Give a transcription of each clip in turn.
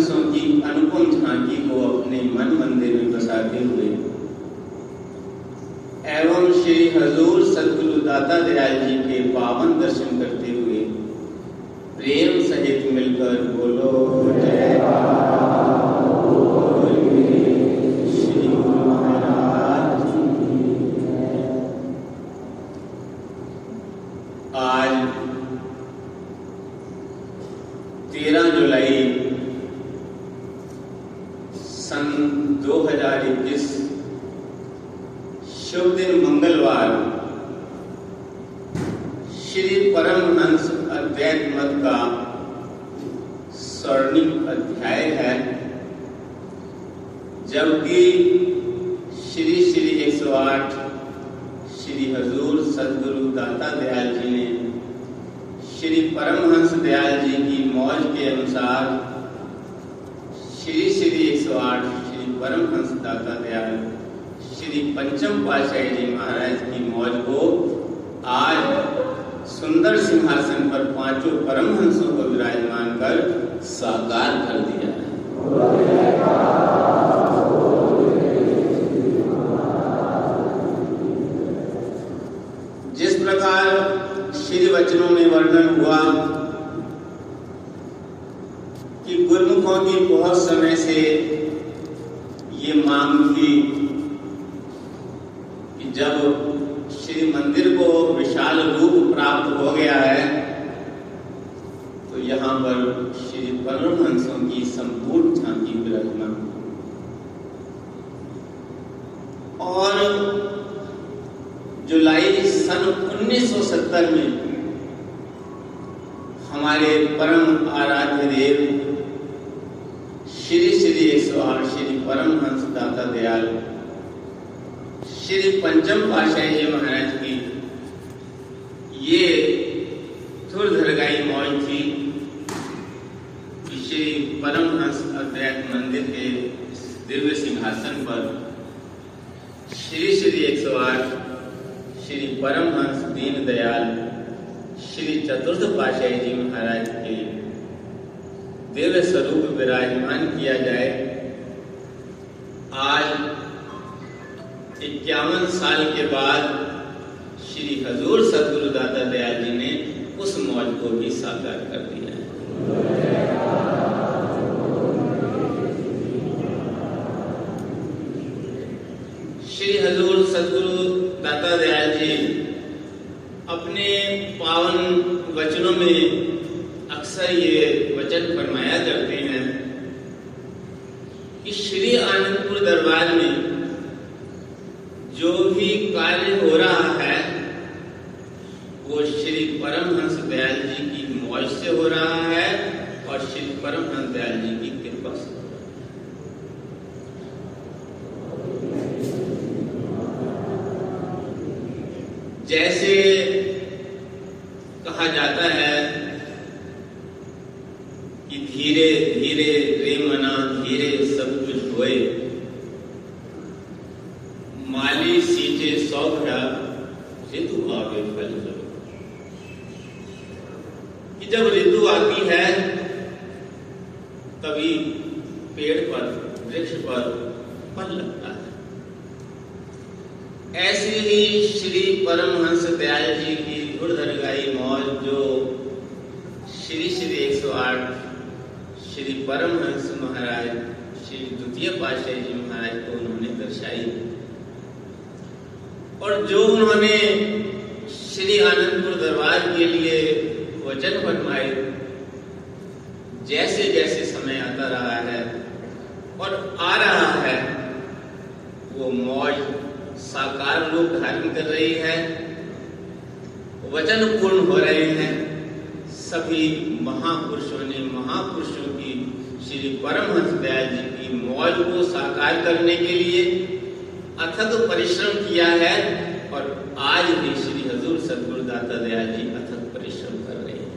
अंशों की अनुपम झांकी को अपने मन मंदिर में बसाते हुए। एवं श्री हजूर सतगुरु दाता दयाल जी के पावन दर्शन करते हुए प्रेम सहित मिलकर बोलो जय। आज तेरह सन 2021 शुभ दिन मंगलवार। श्री परमहंस अद्वैत मत का स्वर्णिम अध्याय है, जबकि श्री श्री 108 श्री हजूर सदगुरु दाता दयाल जी ने श्री परमहंस दयाल जी की मौज के अनुसार शिवान श्री परमहंस दाता दयाल श्री पंचम पाशाह जी महाराज की मौज को आज सुंदर सिंहासन पर पाँचों परमहंसों को विराजमान कर साकार कर दिया। उनकी संपूर्ण झांकी विराजमान और जुलाई सन 1970 में हमारे परम आराध्य देव श्री श्री स्वार श्री परमहंस दाता दयाल, श्री पंचम पाशाह जी महाराज की अद्वैत मंदिर के दिव्य सिंहासन पर श्री श्री 108 श्री परमहंस दीनदयाल, श्री चतुर्थ पाशाह जी महाराज के दिव्य स्वरूप विराजमान किया जाए। आज इक्यावन साल के बाद श्री हजूर सदगुरु दादा दयाल जी ने उस मौज को भी साकार कर दिया। सदगुरु दाता दयाल जी, अपने पावन वचनों में अक्सर ये वचन फरमाया करते हैं कि श्री आनंदपुर दरबार में जो भी कार्य हो रहा है, वो श्री परमहंस दयाल जी की मौज से हो रहा है और श्री परमहंस दयाल जी की कृपा से। कहा जाता है कि धीरे धीरे रे मना धीरे सब कुछ होए। माली सींचे सौ खड़ा ऋतु आगे फल कि जब ऋतु आती है, तभी पेड़ पर, वृक्ष पर फल लगता है। ऐसे ही श्री परमहंस दयाल जी की गुड़धरगाई मौज जो श्री श्री 108 श्री परमहंस महाराज, श्री द्वितीय पातशाही जी महाराज को उन्होंने दर्शाई। और जो उन्होंने श्री आनंदपुर दरबार के लिए वचन फरमाए जैसे जैसे समय आता रहा है और आ रहा है, वो मौज साकार रूप धारण कर रही है। वचन पूर्ण हो रहे हैं। सभी महापुरुषों ने, महापुरुषों की श्री परमहंस दयाल जी की मौज को साकार करने के लिए अथक परिश्रम किया है और आज भी श्री हजूर सदगुरु दाता दयाल जी अथक परिश्रम कर रहे हैं।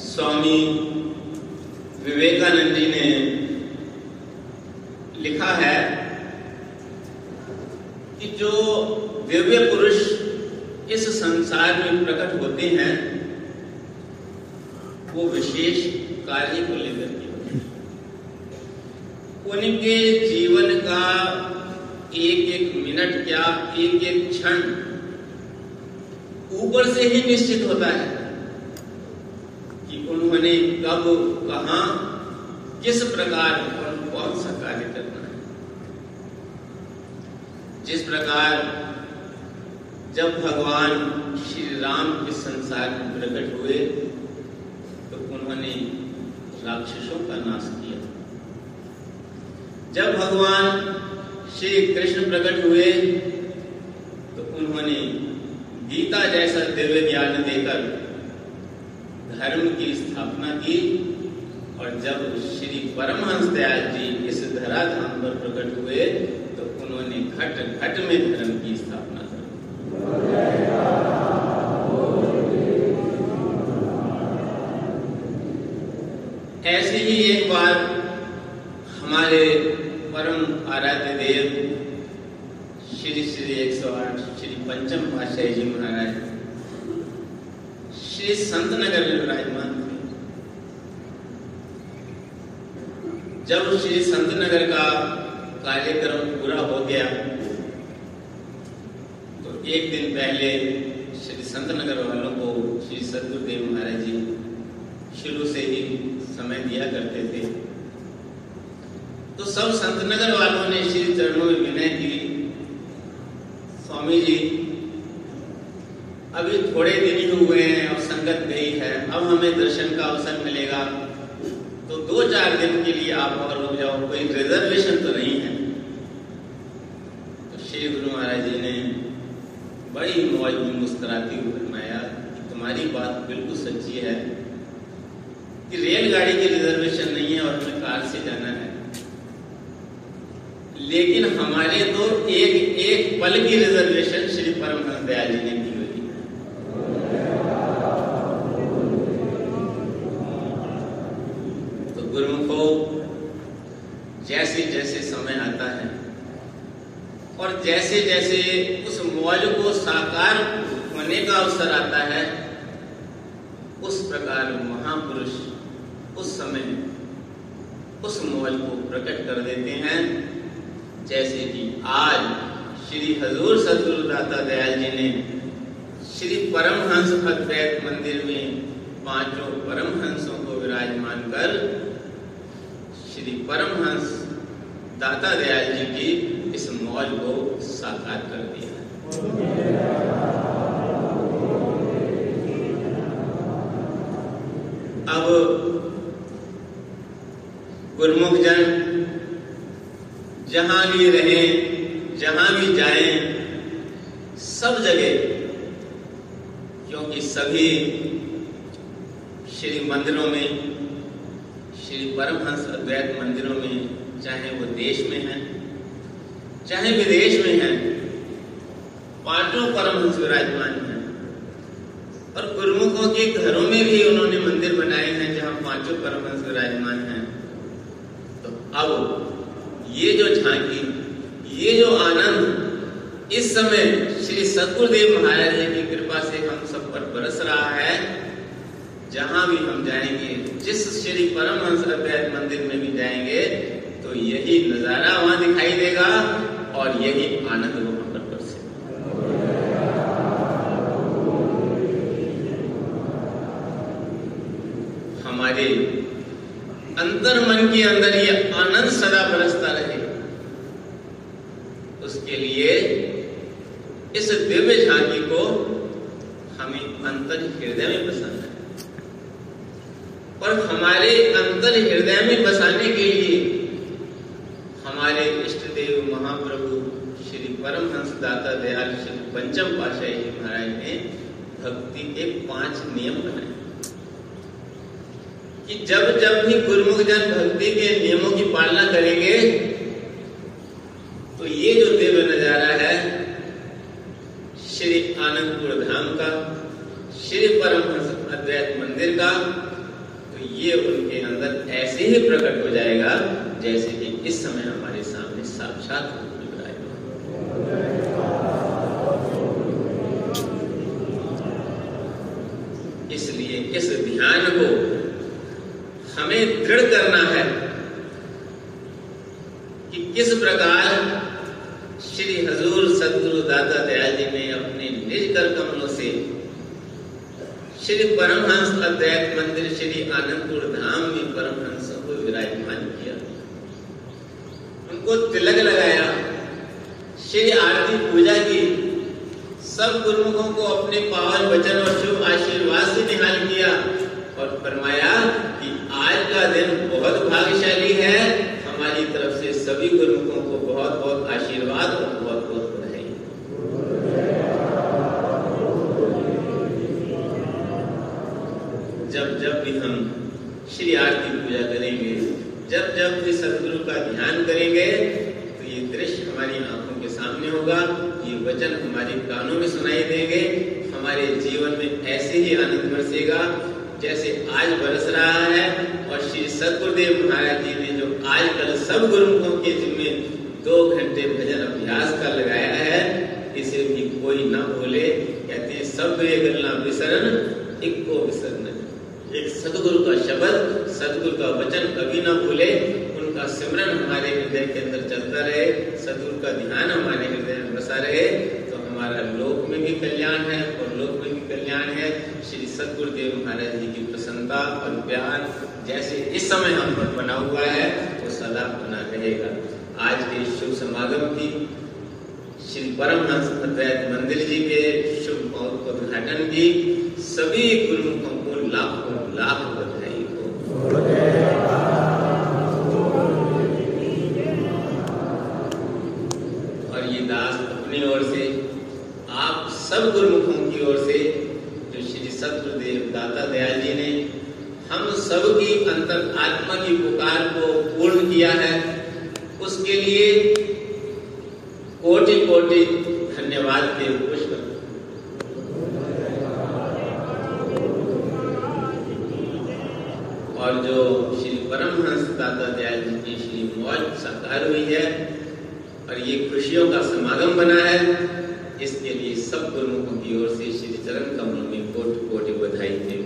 स्वामी विवेकानंद जी ने लिखा है कि जो दिव्य पुरुष इस संसार में प्रकट होते हैं, वो विशेष कार्य को लेकर के उनके जीवन का एक एक मिनट क्या एक एक क्षण ऊपर से ही निश्चित होता है कि उन्होंने कब, कहा, किस प्रकार कौन सा कार्य करना है। जिस प्रकार जब भगवान श्री राम के संसार में प्रकट हुए तो उन्होंने राक्षसों का नाश किया। जब भगवान श्री कृष्ण प्रकट हुए तो उन्होंने गीता जैसा दिव्य ज्ञान देकर धर्म की स्थापना की और जब श्री परमहंस दयाल जी इस धराधाम पर प्रकट हुए तो उन्होंने घट घट में धर्म की स्थापना कर ऐसे ही एक बार हमारे परम आराध्य देव, श्री श्री 108 श्री पंचम पातशाही जी महाराज, श्री संत नगर विराजमान थे जब श्री संत नगर का कार्यक्रम पूरा हो गया तो एक दिन पहले श्री संत नगर वालों को श्री सदगुरुदेव महाराज जी शुरू से ही समय दिया करते थे। तो सब संत नगर वालों ने श्री चरणों में विनय की, स्वामी जी, अभी थोड़े दिन ही हुए हैं और संगत गई है, अब हमें दर्शन का अवसर मिलेगा। दो चार दिन के लिए आप अगर रुक जाओ, कोई रिजर्वेशन तो नहीं है। तो श्री गुरु महाराज जी ने बड़ी मौज में मुस्कुराती हुई फरमाया कि तुम्हारी बात बिल्कुल सच्ची है कि रेलगाड़ी की रिजर्वेशन नहीं है और हमें कार से जाना है। लेकिन हमारे तो एक एक पल की रिजर्वेशन श्री परमहंस दयाल जी ने की हुई है तो गुरुमुखो जैसे जैसे समय आता है और जैसे जैसे उस मौज को साकार होने का अवसर आता है, उस प्रकार महापुरुष उस समय उस मौज को प्रकट कर देते हैं। जैसे कि आज श्री हजूर सदगुरु दाता दयाल जी ने श्री परमहंस अद्वैत मंदिर में पाँचों परमहंसों को विराजमान कर श्री परमहंस दाता दयाल जी की इस मौज को साकार कर दिया। अब गुरमुख जन, जहाँ भी रहें, जहाँ भी जाएँ, सब जगह, क्योंकि सभी श्री मंदिरों में, श्री परमहंस अद्वैत मंदिरों में, चाहे वो देश में हैं चाहे विदेश में है पाँचों परमहंस विराजमान हैं। और गुरुमुखों के घरों में भी उन्होंने मंदिर बनाए हैं जहाँ पाँचों परमहंस विराजमान हैं। तो अब ये जो झांकी, ये जो आनंद, इस समय श्री सतगुरुदेव महाराज जी की कृपा से हम सब पर बरस रहा है, जहाँ भी हम जाएँगे, जिस श्री परमहंस अद्वैत मंदिर में भी जाएँगे तो यही नज़ारा वहाँ दिखाई देगा। और यही आनंद वहाँ पर बरसे हमारे अंतर मन के अंदर ये आनंद सदा बरसता रहे। उसके लिए इस दिव्य झांकी को हमें अंतर हृदय में बसाना है। और हमारे अंतर हृदय में बसाने के लिए हमारे देव महाप्रभु श्री परमहंस दाता दयाल श्री पंचम पाशाही जी महाराज ने भक्ति के पाँच नियम बनाए। कि जब जब भी गुरुमुख जन भक्ति के नियमों की पालना करेंगे तो ये जो दिव्य नज़ारा है, श्री आनंदपुर धाम का, श्री परमहंस अद्वैत मंदिर का तो ये उनके अंदर ऐसे ही प्रकट हो जाएगा जैसे कि इस समय हमारे साक्षात इसलिए इस ध्यान को हमें दृढ़ करना है कि किस प्रकार श्री हजूर सदगुरु दादा दयाल जी ने अपने निज कर कमलों से श्री परमहंस अद्वैत मंदिर श्री आनंदपुर धाम में परमहंस को विराजमान किया उनको तिलक लगाया, श्री आरती पूजा की, सब गुरुमुखों को अपने पावन वचन और शुभ आशीर्वाद से निहाल किया और फरमाया कि आज का दिन बहुत भाग्यशाली है। हमारी तरफ़ से सभी गुरुमुखों को बहुत बहुत आशीर्वाद और बहुत बहुत बधाई। जब जब भी हम श्री आरती पूजा करेंगे, जब जब भी सदगुरु का ध्यान करेंगे होगा ये वचन हमारे कानों में सुनाई देंगे। हमारे जीवन में ऐसे ही आनंद बरसेगा जैसे आज बरस रहा है और श्री सदगुरुदेव महाराज जी ने जो आज कल सब गुरुमुखों के जिम्मे दो घंटे भजन अभ्यास का लगाया है, इसे भी कोई ना भूले। कहते हैं सब गलना विसरण एक को विसरण। एक सदगुरु का शब्द सदगुरु का वचन कभी ना भूले। उनका सिमरन हमारे हृदय के अंदर चलता रहे, सदगुरु का ध्यान हमारे हृदय में बसा रहे तो हमारा लोक में भी कल्याण है और लोक में भी कल्याण है। श्री सदगुरुदेव महाराज जी की प्रसन्नता और प्यार जैसे इस समय हम पर बना हुआ है, वो तो सदा बना रहेगा। आज के शुभ समागम की श्री परमहंस अद्वैत मंदिर जी के शुभ उद्घाटन की सभी गुरुमुखों को लाखों लाख बधाई हो और ये दास अपनी ओर से आप सब गुरुमुखों की ओर से जो श्री सतगुरुदेव दाता दयाल जी ने हम सब की अंतर आत्मा की पुकार को पूर्ण किया है, उसके लिए कोटि कोटि धन्यवाद के पुष्प। और जो श्री परमहंस दादा दयाल जी की श्री मौज साकार हुई है, और ये खुशियों का समागम बना है सब गुरुमुखों की ओर से श्री चरण कमल में कोटि कोटि बधाई थे।